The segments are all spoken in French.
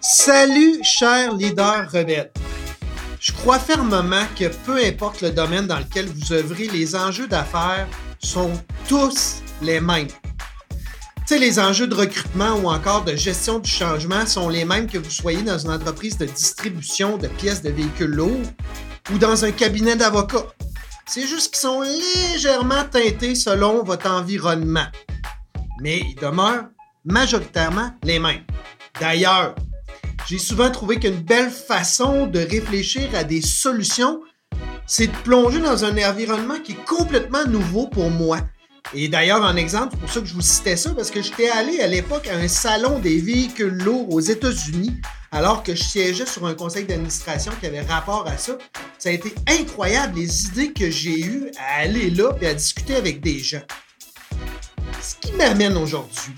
Salut, chers leaders rebelles. Je crois fermement que peu importe le domaine dans lequel vous œuvrez, les enjeux d'affaires sont tous les mêmes. Tu sais, les enjeux de recrutement ou encore de gestion du changement sont les mêmes que vous soyez dans une entreprise de distribution de pièces de véhicules lourds ou dans un cabinet d'avocats. C'est juste qu'ils sont légèrement teintés selon votre environnement. Mais ils demeurent majoritairement les mêmes. D'ailleurs, j'ai souvent trouvé qu'une belle façon de réfléchir à des solutions, c'est de plonger dans un environnement qui est complètement nouveau pour moi. Et d'ailleurs, en exemple, c'est pour ça que je vous citais ça, parce que j'étais allé à l'époque à un salon des véhicules lourds aux États-Unis, alors que je siégeais sur un conseil d'administration qui avait rapport à ça. Ça a été incroyable les idées que j'ai eues à aller là et à discuter avec des gens. Ce qui m'amène aujourd'hui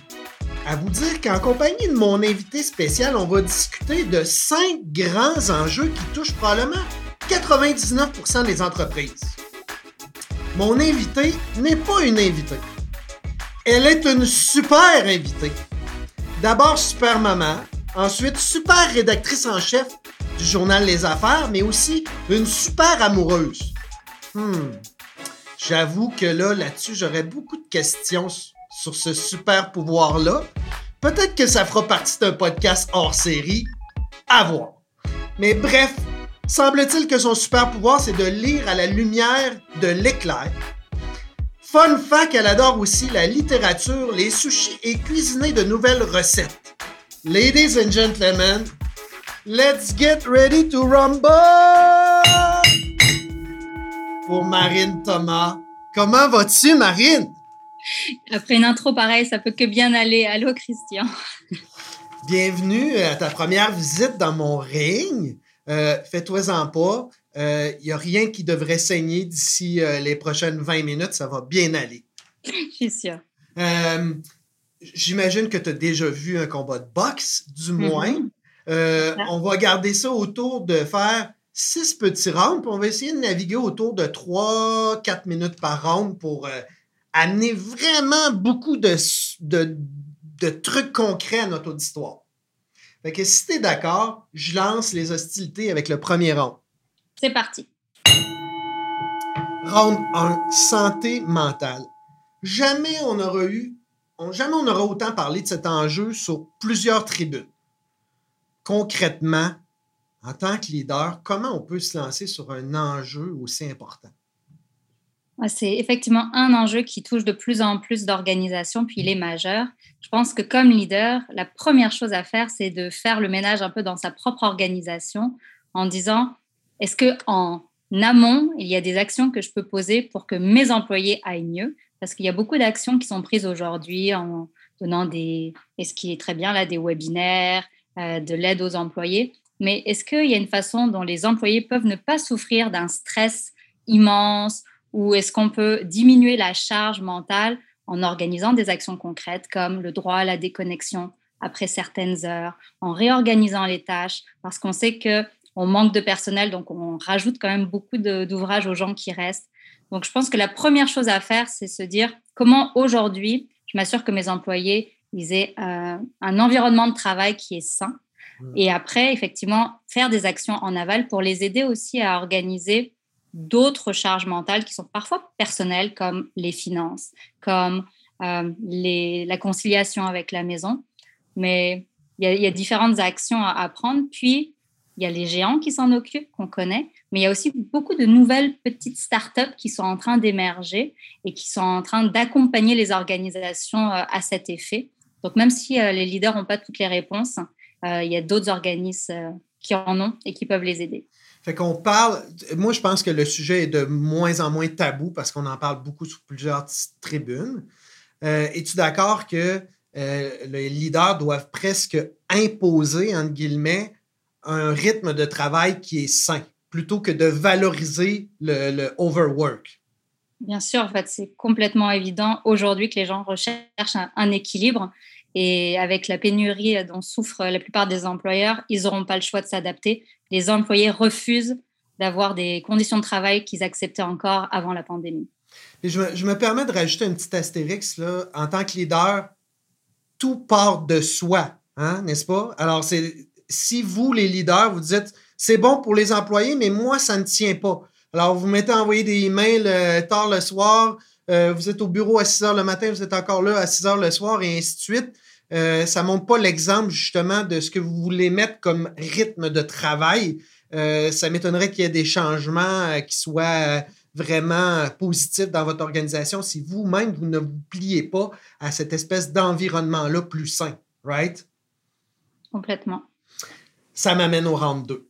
à vous dire qu'en compagnie de mon invité spécial, on va discuter de cinq grands enjeux qui touchent probablement 99% des entreprises. Mon invité n'est pas une invitée. Elle est une super invitée. D'abord super maman, ensuite super rédactrice en chef du journal Les Affaires, mais aussi une super amoureuse. Hmm. J'avoue que là, là-dessus, j'aurais beaucoup de questions sur ce super pouvoir-là. Peut-être que ça fera partie d'un podcast hors série. À voir. Mais bref, semble-t-il que son super pouvoir, c'est de lire à la lumière de l'éclair. Fun fact, elle adore aussi la littérature, les sushis et cuisiner de nouvelles recettes. Ladies and gentlemen, let's get ready to rumble! Pour Marine Thomas. Comment vas-tu, Marine? Après une intro pareille, ça peut que bien aller. Allô, Christian. Bienvenue à ta première visite dans mon ring. Euh, fais-toi-en pas. Il euh, n'y a rien qui devrait saigner d'ici euh, les prochaines 20 minutes. Ça va bien aller. Je suis sûre. J'imagine que tu as déjà vu un combat de boxe, du mm-hmm. moins. On va garder ça autour de faire six petits rounds, puis on va essayer de naviguer autour de 3-4 minutes par round pour amener vraiment beaucoup de, de, trucs concrets à notre auditoire. Fait que si tu es d'accord, je lance les hostilités avec le premier round. C'est parti. Round 1, santé mentale. Jamais on aura eu, jamais on aura autant parlé de cet enjeu sur plusieurs tribunes. Concrètement, en tant que leader, comment on peut se lancer sur un enjeu aussi important? C'est effectivement un enjeu qui touche de plus en plus d'organisations, puis il est majeur. Je pense que comme leader, la première chose à faire, c'est de faire le ménage un peu dans sa propre organisation en disant, est-ce que en amont, il y a des actions que je peux poser pour que mes employés aillent mieux? Parce qu'il y a beaucoup d'actions qui sont prises aujourd'hui en donnant des, et ce qui est très bien là, des webinaires, euh, de l'aide aux employés. Mais est-ce qu'il y a une façon dont les employés peuvent ne pas souffrir d'un stress immense ou est-ce qu'on peut diminuer la charge mentale en organisant des actions concrètes comme le droit à la déconnexion après certaines heures, en réorganisant les tâches, parce qu'on sait que on manque de personnel, donc on rajoute quand même beaucoup d'ouvrages aux gens qui restent. Donc je pense que la première chose à faire, c'est se dire comment aujourd'hui, je m'assure que mes employés ils aient euh, un environnement de travail qui est sain. Mmh. Et après, effectivement, faire des actions en aval pour les aider aussi à organiser d'autres charges mentales qui sont parfois personnelles, comme les finances, comme euh, la conciliation avec la maison. Mais il y, a différentes actions à, prendre. Puis, il y a les géants qui s'en occupent, qu'on connaît, mais il y a aussi beaucoup de nouvelles petites startups qui sont en train d'émerger et qui sont en train d'accompagner les organisations euh, à cet effet. Donc, même si euh, les leaders n'ont pas toutes les réponses, il y a d'autres organismes qui en ont et qui peuvent les aider. Fait qu'on parle, moi je pense que le sujet est de moins en moins tabou parce qu'on en parle beaucoup sur plusieurs tribunes. Euh, Es-tu d'accord que euh, les leaders doivent presque imposer, entre guillemets, un rythme de travail qui est sain plutôt que de valoriser le, overwork? Bien sûr, en fait, c'est complètement évident aujourd'hui que les gens recherchent un, équilibre. Et avec la pénurie dont souffrent la plupart des employeurs, ils n'auront pas le choix de s'adapter. Les employés refusent d'avoir des conditions de travail qu'ils acceptaient encore avant la pandémie. je, me, permets de rajouter un petit astérix. Là. En tant que leader, tout part de soi, hein, n'est-ce pas? Alors, si vous, les leaders, vous dites c'est bon pour les employés, mais moi, ça ne tient pas. Alors, vous mettez à envoyer des emails euh, tard le soir, euh, vous êtes au bureau à 6 heures le matin, vous êtes encore là à 6 heures le soir, et ainsi de suite. Euh, ça ne montre pas l'exemple, justement, de ce que vous voulez mettre comme rythme de travail. ça m'étonnerait qu'il y ait des changements qui soient vraiment positifs dans votre organisation si vous-même, vous ne vous pliez pas à cette espèce d'environnement-là plus sain, right? Complètement. Ça m'amène au round 2.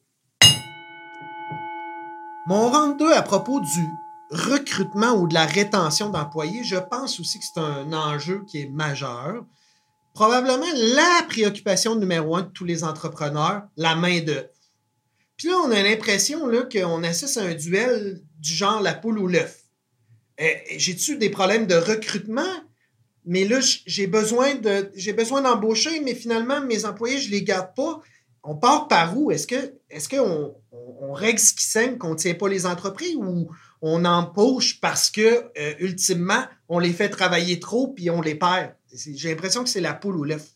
Mon round 2 à propos du recrutement ou de la rétention d'employés, je pense aussi que c'est un enjeu qui est majeur. Probablement la préoccupation numéro un de tous les entrepreneurs, la main-d'œuvre. Puis là, on a l'impression qu'on assiste à un duel du genre la poule ou l'œuf. Eh, j'ai-tu des problèmes de recrutement? Mais là, j'ai besoin de d'embaucher, mais finalement, mes employés, je ne les garde pas on part par où? Est-ce est-ce qu'on on, règle ce qui saigne, qu'on ne tient pas les entreprises ou on embauche parce que euh, ultimement, on les fait travailler trop puis on les perd? J'ai l'impression que c'est la poule ou l'œuf.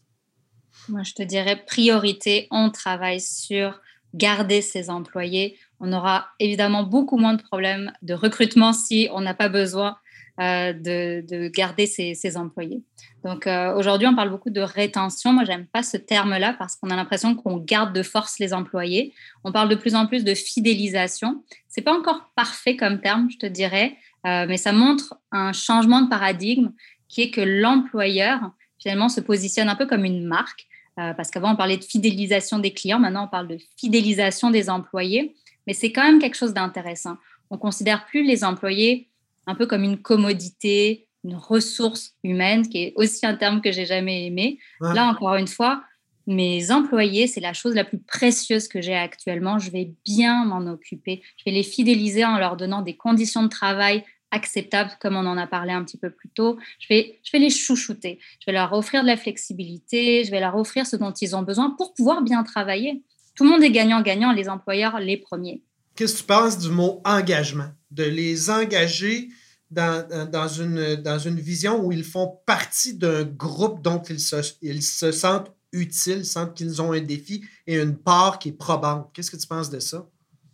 Moi, je te dirais priorité, on travaille sur garder ses employés. On aura évidemment beaucoup moins de problèmes de recrutement si on n'a pas besoin euh, de, garder ses, employés. Donc euh, aujourd'hui, on parle beaucoup de rétention. Moi, j'aime pas ce terme-là parce qu'on a l'impression qu'on garde de force les employés. On parle de plus en plus de fidélisation. C'est pas encore parfait comme terme, je te dirais, euh, mais ça montre un changement de paradigme qui est que l'employeur finalement se positionne un peu comme une marque. parce qu'avant, on parlait de fidélisation des clients, maintenant, on parle de fidélisation des employés. Mais c'est quand même quelque chose d'intéressant. On considère plus les employés un peu comme une commodité, une ressource humaine, qui est aussi un terme que j'ai jamais aimé. Là, encore une fois, mes employés, c'est la chose la plus précieuse que j'ai actuellement. Je vais bien m'en occuper. Je vais les fidéliser en leur donnant des conditions de travail acceptables, comme on en a parlé un petit peu plus tôt. Je vais, je vais les chouchouter. Je vais leur offrir de la flexibilité. Je vais leur offrir ce dont ils ont besoin pour pouvoir bien travailler. Tout le monde est gagnant-gagnant, les employeurs les premiers. Qu'est-ce que tu penses du mot engagement? De les engager dans, dans, une, dans une vision où ils font partie d'un groupe dont ils se, ils se sentent utiles, sentent qu'ils ont un défi et une part qui est probante. Qu'est-ce que tu penses de ça?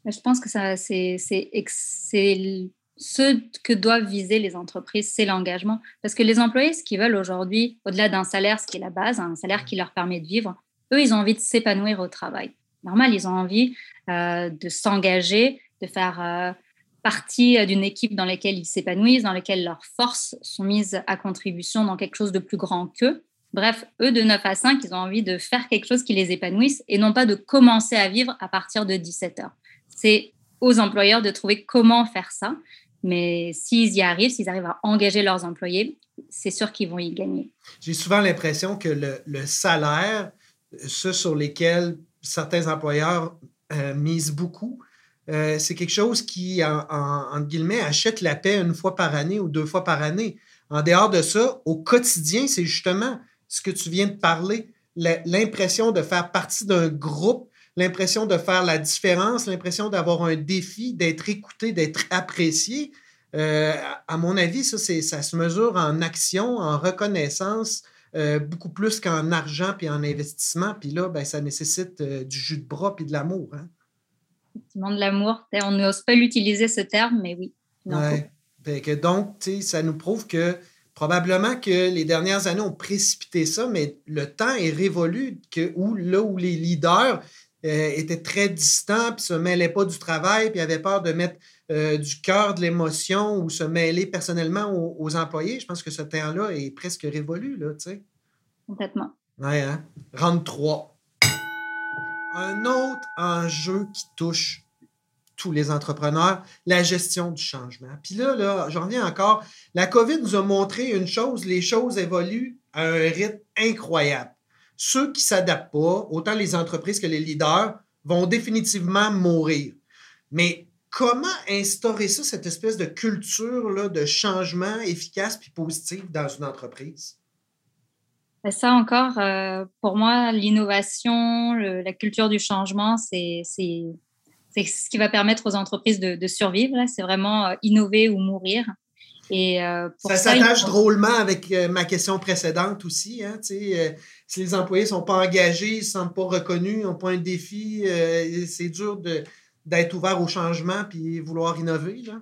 Je pense que ça, c'est, c'est, ce que doivent viser les entreprises, c'est l'engagement. Parce que les employés, ce qu'ils veulent aujourd'hui, au-delà d'un salaire, ce qui est la base, un salaire qui leur permet de vivre, eux, ils ont envie de s'épanouir au travail normal, ils ont envie euh, de s'engager, de faire euh, partie d'une équipe dans laquelle ils s'épanouissent, dans laquelle leurs forces sont mises à contribution dans quelque chose de plus grand qu'eux. Bref, eux, de 9 à 5, ils ont envie de faire quelque chose qui les épanouisse et non pas de commencer à vivre à partir de 17 heures. C'est aux employeurs de trouver comment faire ça. Mais s'ils y arrivent, s'ils arrivent à engager leurs employés, c'est sûr qu'ils vont y gagner. J'ai souvent l'impression que le, salaire, ceux sur lesquels certains employeurs euh, misent beaucoup. Euh, c'est quelque chose qui, en, guillemets, achète la paix une fois par année ou deux fois par année. En dehors de ça, au quotidien, c'est justement ce que tu viens de parler, l'impression de faire partie d'un groupe, l'impression de faire la différence, l'impression d'avoir un défi, d'être écouté, d'être apprécié. Euh, à mon avis, ça, ça se mesure en action, en reconnaissance, euh, beaucoup plus qu'en argent puis en investissement. Puis là, ben, ça nécessite euh, du jus de bras puis de l'amour. Hein? Effectivement, de l'amour. On n'ose pas l'utiliser, ce terme, mais oui. Ouais. donc, ça nous prouve que probablement que les dernières années ont précipité ça, mais le temps est révolu que, où, là où les leaders euh, étaient très distants, puis se mêlaient pas du travail, puis avaient peur de mettre euh, du cœur, de l'émotion ou se mêler personnellement aux, employés. Je pense que ce temps-là est presque révolu, là, tu sais. Complètement. Ouais, hein? Rendre 3. Un autre enjeu qui touche tous les entrepreneurs, la gestion du changement. Puis là, là, j'en reviens encore. La COVID nous a montré une chose, les choses évoluent à un rythme incroyable. Ceux qui ne s'adaptent pas, autant les entreprises que les leaders, vont définitivement mourir. Mais comment instaurer ça, cette espèce de culture là, de changement efficace puis positif dans une entreprise? Ben, ça encore, euh, pour moi, l'innovation, la culture du changement, c'est ce qui va permettre aux entreprises de, survivre. C'est vraiment euh, innover ou mourir. Et euh, ça, s'attache drôlement avec euh, ma question précédente aussi. Hein, euh, si les employés ne sont pas engagés, ils ne se sentent pas reconnus, n'ont pas un défi, c'est dur d'être ouvert au changement puis vouloir innover. Là.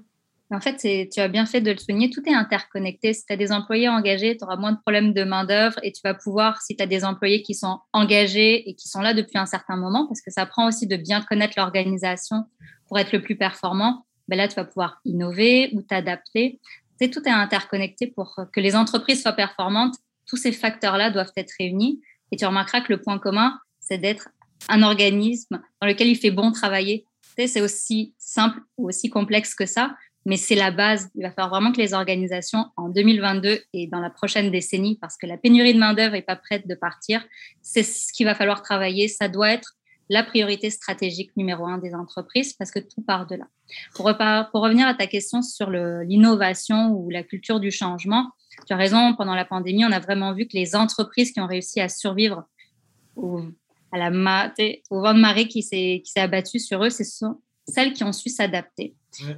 En fait, tu as bien fait de le souligner, tout est interconnecté. Si tu as des employés engagés, tu auras moins de problèmes de main-d'œuvre et tu vas pouvoir, si tu as des employés qui sont engagés et qui sont là depuis un certain moment, parce que ça prend aussi de bien connaître l'organisation pour être le plus performant, ben là, tu vas pouvoir innover ou t'adapter. Tout est interconnecté pour que les entreprises soient performantes. Tous ces facteurs-là doivent être réunis. Et tu remarqueras que le point commun, c'est d'être un organisme dans lequel il fait bon travailler. c'est aussi simple ou aussi complexe que ça, mais c'est la base. Il va falloir vraiment que les organisations, en 2022 et dans la prochaine décennie, parce que la pénurie de main-d'œuvre n'est pas prête de partir, c'est ce qu'il va falloir travailler. Ça doit être la priorité stratégique numéro un des entreprises parce que tout part de là. Pour, pour revenir à ta question sur l'innovation ou la culture du changement, tu as raison, pendant la pandémie, on a vraiment vu que les entreprises qui ont réussi à survivre au, à la, au vent de marée qui s'est abattu sur eux, ce sont celles qui ont su s'adapter.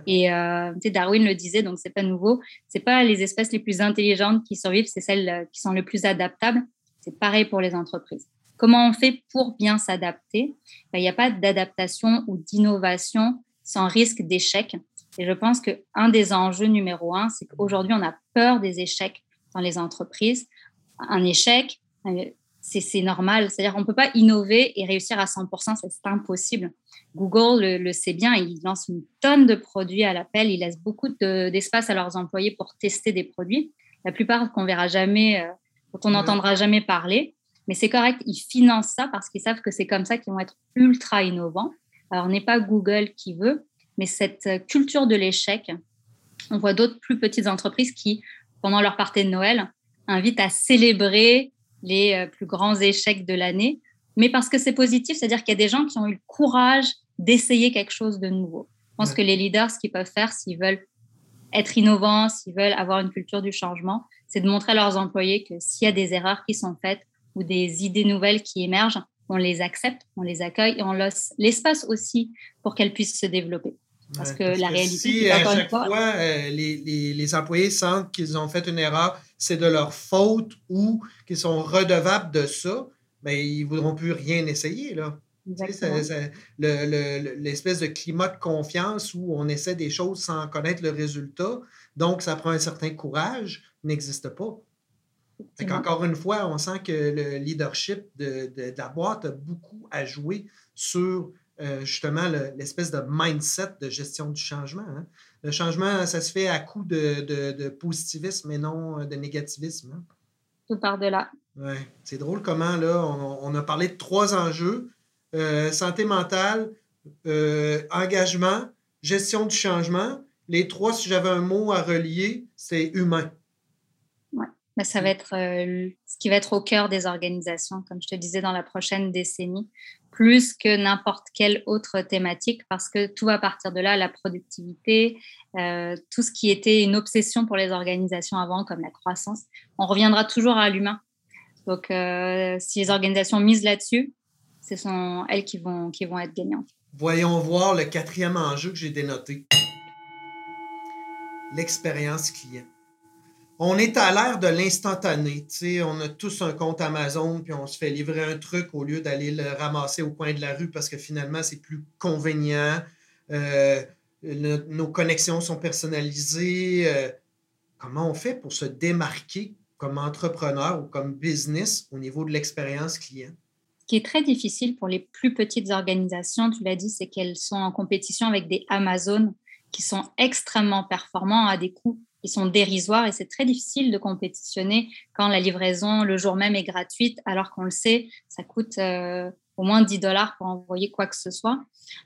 Et euh, Darwin le disait, donc c'est pas nouveau. C'est pas les espèces les plus intelligentes qui survivent, c'est celles euh, qui sont les plus adaptables. C'est pareil pour les entreprises. Comment on fait pour bien s'adapter? Ben, Il n'y a pas d'adaptation ou d'innovation sans risque d'échec. Et je pense qu'un des enjeux numéro un, c'est qu'aujourd'hui, on a peur des échecs dans les entreprises. Un échec, euh, c'est normal. C'est-à-dire qu'on ne peut pas innover et réussir à 100%, c'est impossible. Google le, sait bien, il lance une tonne de produits à l'appel, il laisse beaucoup d'espace à leurs employés pour tester des produits. La plupart qu'on verra jamais, euh, dont on n'entendra jamais parler. Mais c'est correct, ils financent ça parce qu'ils savent que c'est comme ça qu'ils vont être ultra innovants. Alors, n'est pas Google qui veut, mais cette culture de l'échec, on voit d'autres plus petites entreprises qui, pendant leur partie de Noël, invitent à célébrer les euh, plus grands échecs de l'année, mais parce que c'est positif, c'est-à-dire qu'il y a des gens qui ont eu le courage d'essayer quelque chose de nouveau. Je pense que les leaders, ce qu'ils peuvent faire s'ils veulent être innovants, s'ils veulent avoir une culture du changement, c'est de montrer à leurs employés que s'il y a des erreurs qui sont faites, ou des idées nouvelles qui émergent, on les accepte, on les accueille et on laisse l'espace aussi pour qu'elles puissent se développer. Parce que la réalité, si à chaque fois, euh, les, les, les, employés sentent qu'ils ont fait une erreur, c'est de leur faute ou qu'ils sont redevables de ça, mais ben, ils ne voudront plus rien essayer. Là. L'espèce de climat de confiance où on essaie des choses sans connaître le résultat, donc ça prend un certain courage, n'existe pas. Encore une fois, on sent que le leadership de, la boîte a beaucoup à jouer sur euh, justement l'espèce de mindset de gestion du changement. Hein. Le changement, ça se fait à coup de, positivisme et non de négativisme. Hein. Tout part de là. Oui, c'est drôle comment là, on, a parlé de trois enjeux euh, santé mentale, euh, engagement, gestion du changement. Les trois, si j'avais un mot à relier, c'est humain ça va être euh, ce qui va être au cœur des organisations, comme je te disais, dans la prochaine décennie, plus que n'importe quelle autre thématique, parce que tout va partir de là, la productivité, euh, tout ce qui était une obsession pour les organisations avant, comme la croissance, on reviendra toujours à l'humain. Donc, euh, si les organisations misent là-dessus, ce sont elles qui vont, qui vont être gagnantes. Voyons voir le quatrième enjeu que j'ai dénoté. L'expérience client on est à l'ère de l'instantané. On a tous un compte Amazon, puis on se fait livrer un truc au lieu d'aller le ramasser au coin de la rue parce que finalement, c'est plus convenient. Euh, nos connexions sont personnalisées. Euh, comment on fait pour se démarquer comme entrepreneur ou comme business au niveau de l'expérience client? Ce qui est très difficile pour les plus petites organisations, tu l'as dit, c'est qu'elles sont en compétition avec des Amazon qui sont extrêmement performants à des coûts qui sont dérisoires et c'est très difficile de compétitionner quand la livraison le jour même est gratuite, alors qu'on le sait, ça coûte euh, au moins 10 dollars pour envoyer quoi que ce soit.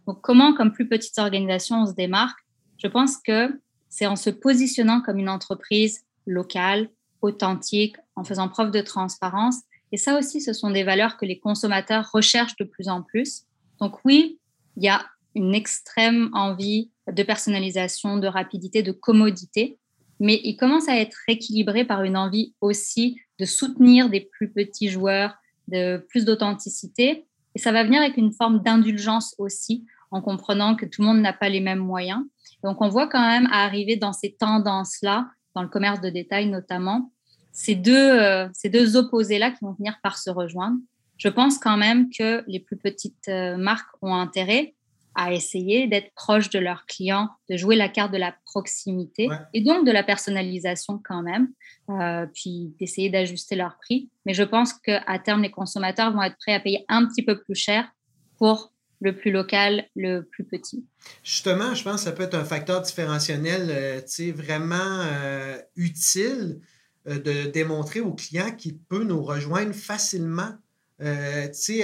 Donc, comment, comme plus petite organisation, on se démarque? Je pense que c'est en se positionnant comme une entreprise locale, authentique, en faisant preuve de transparence. Et ça aussi, ce sont des valeurs que les consommateurs recherchent de plus en plus. Donc oui, il y a une extrême envie de personnalisation, de rapidité, de commodité mais il commence à être équilibré par une envie aussi de soutenir des plus petits joueurs, de plus d'authenticité. Et ça va venir avec une forme d'indulgence aussi, en comprenant que tout le monde n'a pas les mêmes moyens. Donc, on voit quand même arriver dans ces tendances-là dans le commerce de détail notamment, ces deux, euh, ces deux opposés-là qui vont venir par se rejoindre. Je pense quand même que les plus petites euh, marques ont intérêt à essayer d'être proches de leurs clients, de jouer la carte de la proximité et donc de la personnalisation quand même, euh, puis d'essayer d'ajuster leur prix. Mais je pense qu'à terme, les consommateurs vont être prêts à payer un petit peu plus cher pour le plus local, le plus petit. Justement, je pense que ça peut être un facteur différentiel euh, vraiment euh, utile de démontrer aux clients qu'il peut nous rejoindre facilement euh, si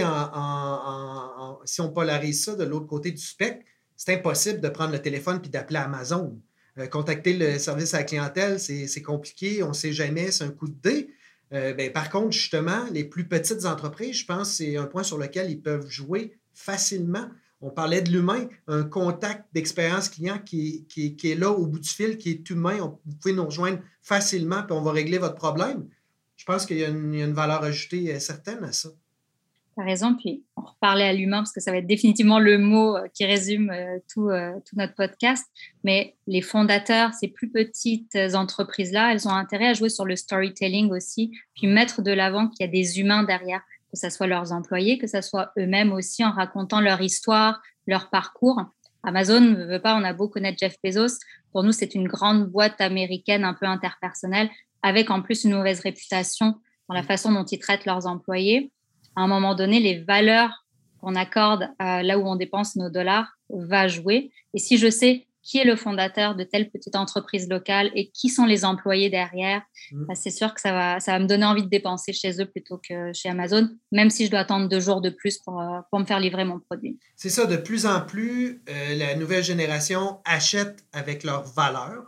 on polarise ça de l'autre côté du spectre, c'est impossible de prendre le téléphone puis d'appeler Amazon. Euh, contacter le service à la clientèle, c'est compliqué, on ne sait jamais, c'est un coup de dé. Euh, ben, par contre, justement, les plus petites entreprises, je pense c'est un point sur lequel ils peuvent jouer facilement. On parlait de l'humain, un contact d'expérience client qui, est là au bout du fil, qui est humain. vous pouvez nous rejoindre facilement, puis on va régler votre problème. Je pense qu'il y, a une valeur ajoutée certaine à ça raison. Puis on reparlait à l'humain parce que ça va être définitivement le mot euh, qui résume euh, tout, euh, tout notre podcast. Mais les fondateurs, ces plus petites entreprises-là, elles ont intérêt à jouer sur le storytelling aussi, puis mettre de l'avant qu'il y a des humains derrière, que ce soit leurs employés, que ce soit eux-mêmes aussi en racontant leur histoire, leur parcours. Amazon ne veut pas, on a beau connaître Jeff Bezos. Pour nous, c'est une grande boîte américaine un peu interpersonnelle, avec en plus une mauvaise réputation dans la façon dont ils traitent leurs employés à un moment donné, les valeurs qu'on accorde à là où on dépense nos dollars va jouer. Et si je sais qui est le fondateur de telle petite entreprise locale et qui sont les employés derrière, mmh. bah, c'est sûr que ça va, ça va me donner envie de dépenser chez eux plutôt que chez Amazon, même si je dois attendre deux jours de plus pour, euh, pour me faire livrer mon produit. C'est ça, de plus en plus, euh, la nouvelle génération achète avec leurs valeurs.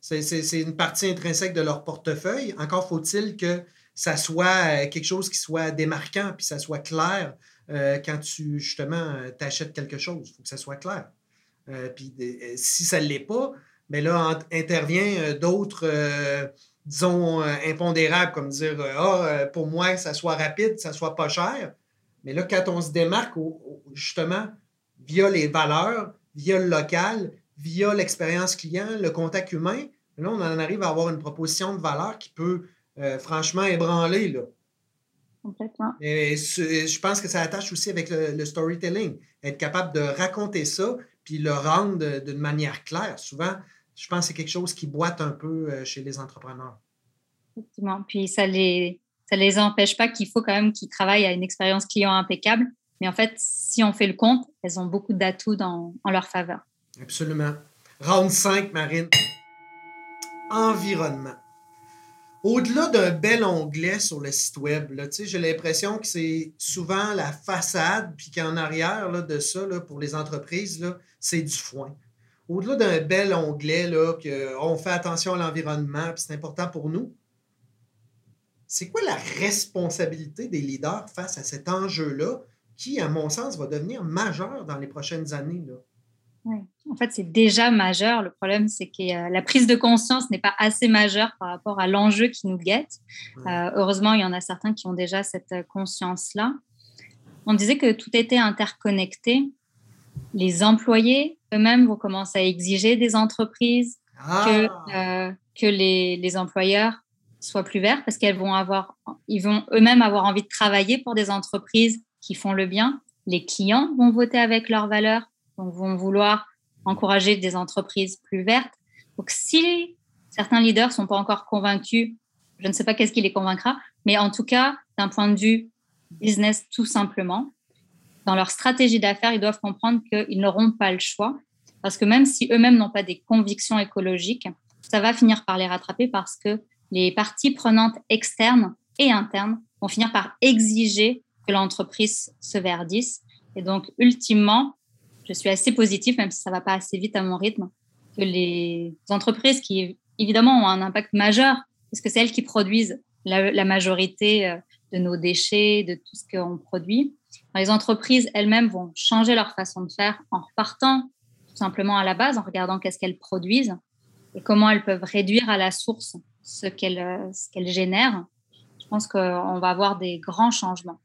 C'est une partie intrinsèque de leur portefeuille. Encore faut-il que ça soit euh, quelque chose qui soit démarquant, puis ça soit clair euh, quand tu, justement, euh, t'achètes quelque chose. Il faut que ça soit clair. puis si ça ne l'est pas, mais ben là, intervient d'autres, disons, impondérables, comme dire, ah, pour moi, ça soit rapide, ça soit pas cher. Mais là, quand on se démarque, justement, via les valeurs, via le local, via l'expérience client, le contact humain, là, on en arrive à avoir une proposition de valeur qui peut euh, franchement ébranlé. Là. Complètement. Et je pense que ça attache aussi avec le, storytelling. Être capable de raconter ça, puis le rendre d'une manière claire. Souvent, je pense que c'est quelque chose qui boite un peu euh, chez les entrepreneurs. Effectivement. Puis ça les, ça les empêche pas qu'il faut quand même qu'ils travaillent à une expérience client impeccable. Mais en fait, si on fait le compte, elles ont beaucoup d'atouts en leur faveur. Absolument. Round 5, Marine. Environnement. Au-delà d'un bel onglet sur le site web, j'ai l'impression que c'est souvent la façade, puis qu'en arrière là, de ça, pour les entreprises, c'est du foin. Au-delà d'un bel onglet, là, que fait attention à l'environnement, puis c'est important pour nous, c'est quoi la responsabilité des leaders face à cet enjeu-là qui, à mon sens, va devenir majeur dans les prochaines années? En fait, c'est déjà majeur. Le problème, c'est que la prise de conscience n'est pas assez majeure par rapport à l'enjeu qui nous guette. Euh, heureusement, il y en a certains qui ont déjà cette conscience-là. On disait que tout était interconnecté. Les employés eux-mêmes vont commencer à exiger des entreprises que, ah! euh, que les, les, employeurs soient plus verts parce qu'elles vont avoir, ils vont eux-mêmes avoir envie de travailler pour des entreprises qui font le bien. Les clients vont voter avec leurs valeurs donc vont vouloir encourager des entreprises plus vertes. Donc, si certains leaders ne sont pas encore convaincus, je ne sais pas qu'est-ce qui les convaincra, mais en tout cas, d'un point de vue business, tout simplement, dans leur stratégie d'affaires, ils doivent comprendre qu'ils n'auront pas le choix, parce que même si eux-mêmes n'ont pas des convictions écologiques, ça va finir par les rattraper parce que les parties prenantes externes et internes vont finir par exiger que l'entreprise se verdisse. Et donc, ultimement, je suis assez positive, même si ça ne va pas assez vite à mon rythme, que les entreprises qui, évidemment, ont un impact majeur, parce que c'est elles qui produisent la, majorité euh, de nos déchets, de tout ce qu'on produit. Les entreprises elles-mêmes vont changer leur façon de faire en repartant tout simplement à la base, en regardant qu'est-ce qu'elles produisent et comment elles peuvent réduire à la source ce qu'elles qu'elles génèrent. Je pense qu'on va avoir des grands changements.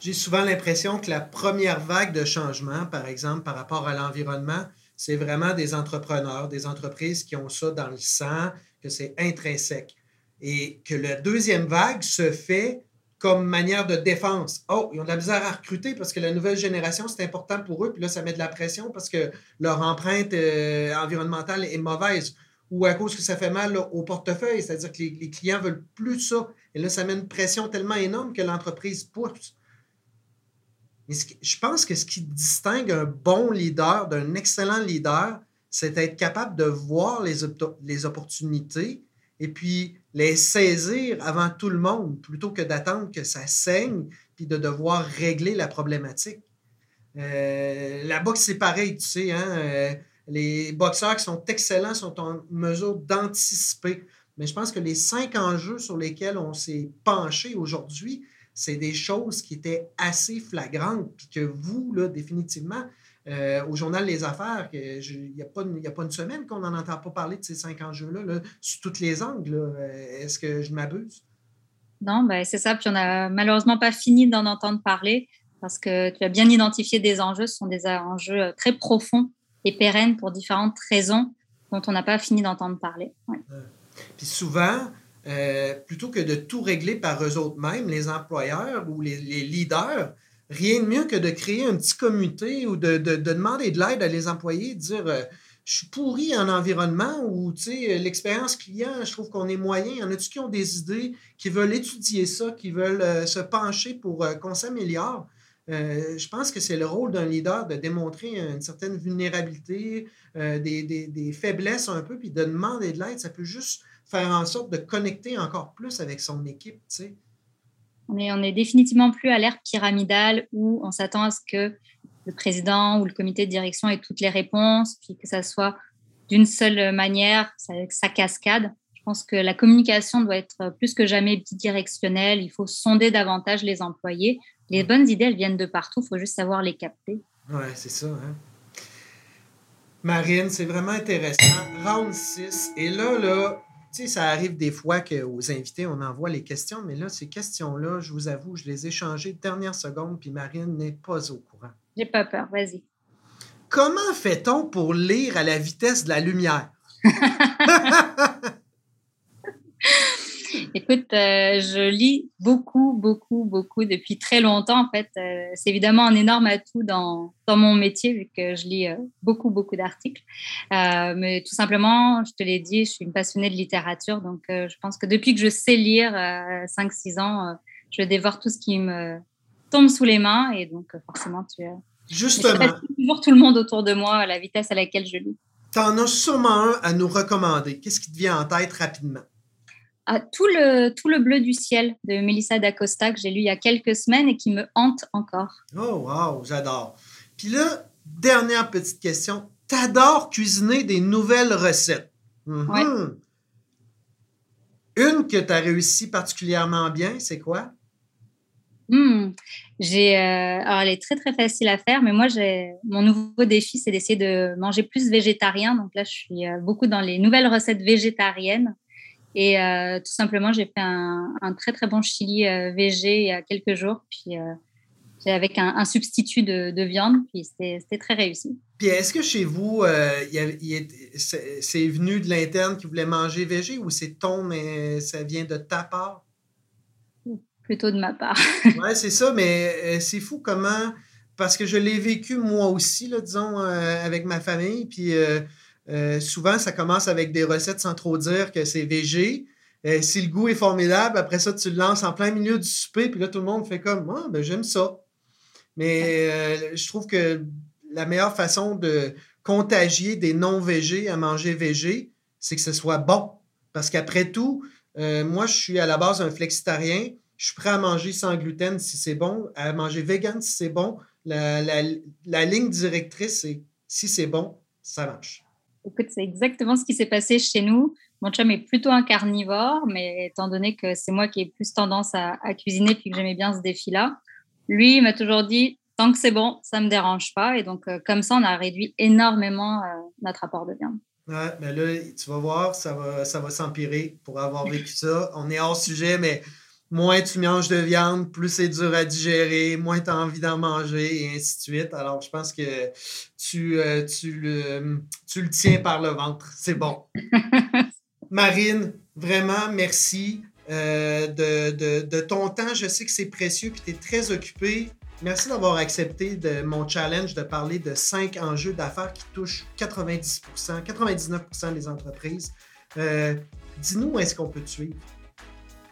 J'ai souvent l'impression que la première vague de changement, par exemple, par rapport à l'environnement, c'est vraiment des entrepreneurs, des entreprises qui ont ça dans le sang, que c'est intrinsèque. Et que la deuxième vague se fait comme manière de défense. Oh, ils ont de la misère à recruter parce que la nouvelle génération, c'est important pour eux, puis là, ça met de la pression parce que leur empreinte euh, environnementale est mauvaise ou à cause que ça fait mal au portefeuille, c'est-à-dire que les, les, clients veulent plus ça. Et là, ça met une pression tellement énorme que l'entreprise pousse. Je pense que ce qui distingue un bon leader d'un excellent leader, c'est d'être capable de voir les, les opportunités et puis les saisir avant tout le monde, plutôt que d'attendre que ça saigne, puis de devoir régler la problématique. Euh, la boxe, c'est pareil, tu sais. Hein? Euh, les boxeurs qui sont excellents sont en mesure d'anticiper. Mais je pense que les cinq enjeux sur lesquels on s'est penché aujourd'hui, c'est des choses qui étaient assez flagrantes, puis que vous, là, définitivement, euh, au Journal Les Affaires, il n'y a, pas une semaine qu'on n'en entend pas parler de ces cinq enjeux-là, là, sous tous les angles. Euh, est-ce que je m'abuse? Non, ben c'est ça. Puis on n'a malheureusement pas fini d'en entendre parler parce que tu as bien identifié des enjeux. Ce sont des enjeux euh, très profonds et pérennes pour différentes raisons dont on n'a pas fini d'entendre parler. Puis souvent, plutôt que de tout régler par eux autres mêmes, les employeurs ou les leaders, rien de mieux que de créer un petit comité ou de, demander de l'aide à les employés, de dire euh, je suis pourri en environnement ou l'expérience client, je trouve qu'on est moyen. Y en a-tu qui ont des idées, qui veulent étudier ça, qui veulent euh, se pencher pour euh, qu'on s'améliore? je pense que c'est le rôle d'un leader de démontrer une certaine vulnérabilité, des, des, faiblesses un peu, puis de demander de l'aide. Ça peut juste faire en sorte de connecter encore plus avec son équipe. sais. On est, définitivement plus à l'ère pyramidale où on s'attend à ce que le président ou le comité de direction ait toutes les réponses, puis que ça soit d'une seule manière, sa, cascade. Je pense que la communication doit être plus que jamais bidirectionnelle. Il faut sonder davantage les employés. Les bonnes idées, elles viennent de partout. Il faut juste savoir les capter. Oui, c'est ça. Hein. Marine, c'est vraiment intéressant. Round 6. Et là, là, tu sais, ça arrive des fois qu'aux invités, on envoie les questions, mais là, ces questions-là, je vous avoue, je les ai changées de dernière seconde, puis Marine n'est pas au courant. J'ai pas peur, vas-y. Comment fait-on pour lire à la vitesse de la lumière? Écoute, euh, je lis beaucoup, beaucoup, beaucoup depuis très longtemps. En fait, euh, c'est évidemment un énorme atout dans, dans, mon métier vu que je lis euh, beaucoup, beaucoup d'articles. mais tout simplement, je te l'ai dit, je suis une passionnée de littérature. Donc, je pense que depuis que je sais lire, 5-6 ans, je dévore tout ce qui me tombe sous les mains. Et donc, forcément, tu Justement. toujours tout le monde autour de moi à la vitesse à laquelle je lis. Tu en as sûrement un à nous recommander. Qu'est-ce qui te vient en tête rapidement? Tout, le, tout le bleu du ciel de Melissa d'Acosta que j'ai lu il y a quelques semaines et qui me hante encore. Oh, wow, j'adore. Puis là, dernière petite question. T'adores cuisiner des nouvelles recettes. Mhm. Une que tu as réussi particulièrement bien, c'est quoi? Hmm. J'ai, euh, alors, elle est très, très facile à faire, mais moi, j'ai, mon nouveau défi, c'est d'essayer de manger plus végétarien. Donc là, je suis euh, beaucoup dans les nouvelles recettes végétariennes. Et euh, tout simplement, j'ai fait un, très très bon chili euh, végé il y a quelques jours, puis euh, avec un, substitut de, viande, puis c'était très réussi. Puis est-ce que chez vous, c'est venu de l'interne qui voulait manger végé ou c'est ton, mais ça vient de ta part? Plutôt de ma part. oui, c'est ça, mais c'est fou comment, parce que je l'ai vécu moi aussi, là, disons, avec ma famille, puis euh, souvent, ça commence avec des recettes sans trop dire que c'est végé. Euh, si le goût est formidable, après ça, tu le lances en plein milieu du souper, puis là, tout le monde fait comme Ah, ben j'aime ça. Mais euh, je trouve que la meilleure façon de contagier des non-végés à manger végé, c'est que ce soit bon. Parce qu'après tout, moi, je suis à la base un flexitarien. Je suis prêt à manger sans gluten si c'est bon, à manger vegan si c'est bon. La, la ligne directrice, c'est si c'est bon, ça marche. Écoute, c'est exactement ce qui s'est passé chez nous. Mon chum est plutôt un carnivore, mais étant donné que c'est moi qui ai plus tendance à, cuisiner puis que j'aimais bien ce défi-là, lui il m'a toujours dit tant que c'est bon, ça ne me dérange pas. Et donc, euh, comme ça, on a réduit énormément euh, notre apport de viande. Ouais, mais là, tu vas voir, ça va, ça va s'empirer pour avoir vécu ça. On est hors sujet, mais moins tu manges de viande, plus c'est dur à digérer, moins tu as envie d'en manger, et ainsi de suite. Alors, je pense que tu, euh, tu, le, tu le tiens par le ventre. C'est bon. Marine, vraiment, merci euh, de, ton temps. Je sais que c'est précieux et tu es très occupé. Merci d'avoir accepté de mon challenge de parler de cinq enjeux d'affaires qui touchent 90 99% des entreprises. Euh, dis-nous où est-ce qu'on peut te suivre.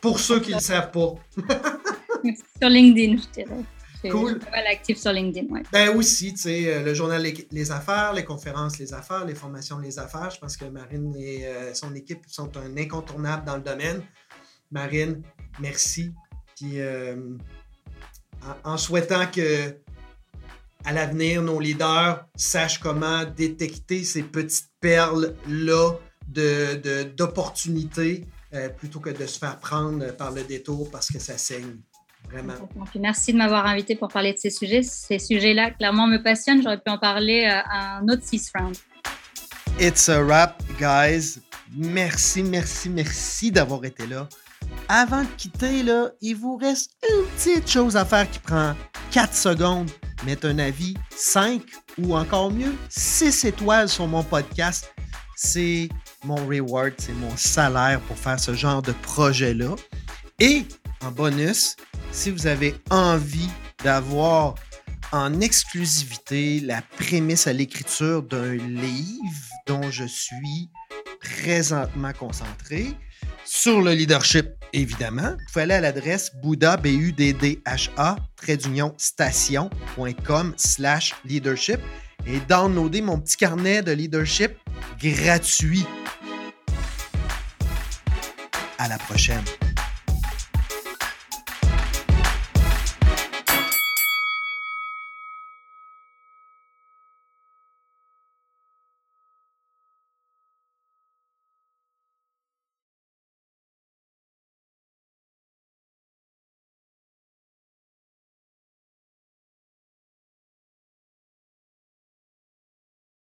Pour ceux qui ne le savent pas. sur LinkedIn, je dirais. Cool. pas mal actif sur LinkedIn, oui. Ben aussi, tu sais, euh, le journal les, Affaires, les conférences Les Affaires, les formations Les Affaires. Je pense que Marine et euh, son équipe sont un incontournable dans le domaine. Marine, merci. Puis euh, en, souhaitant que à l'avenir, nos leaders sachent comment détecter ces petites perles-là d'opportunités de, plutôt que de se faire prendre par le détour parce que ça saigne. Vraiment. merci de m'avoir invité pour parler de ces sujets. Ces sujets-là, clairement, me passionnent. J'aurais pu en parler euh, à un autre six round. It's a wrap, guys. Merci, merci, merci d'avoir été là. Avant de quitter, là, il vous reste une petite chose à faire qui prend 4 secondes. Mettre un avis 5 ou encore mieux 6 étoiles sur mon podcast. C'est mon reward, c'est mon salaire pour faire ce genre de projet-là. Et en bonus, si vous avez envie d'avoir en exclusivité la prémisse à l'écriture d'un livre dont je suis présentement concentré sur le leadership, évidemment, vous pouvez aller à l'adresse bouddha, b u d d h a station.com slash leadership et downloader mon petit carnet de leadership gratuit. À la prochaine.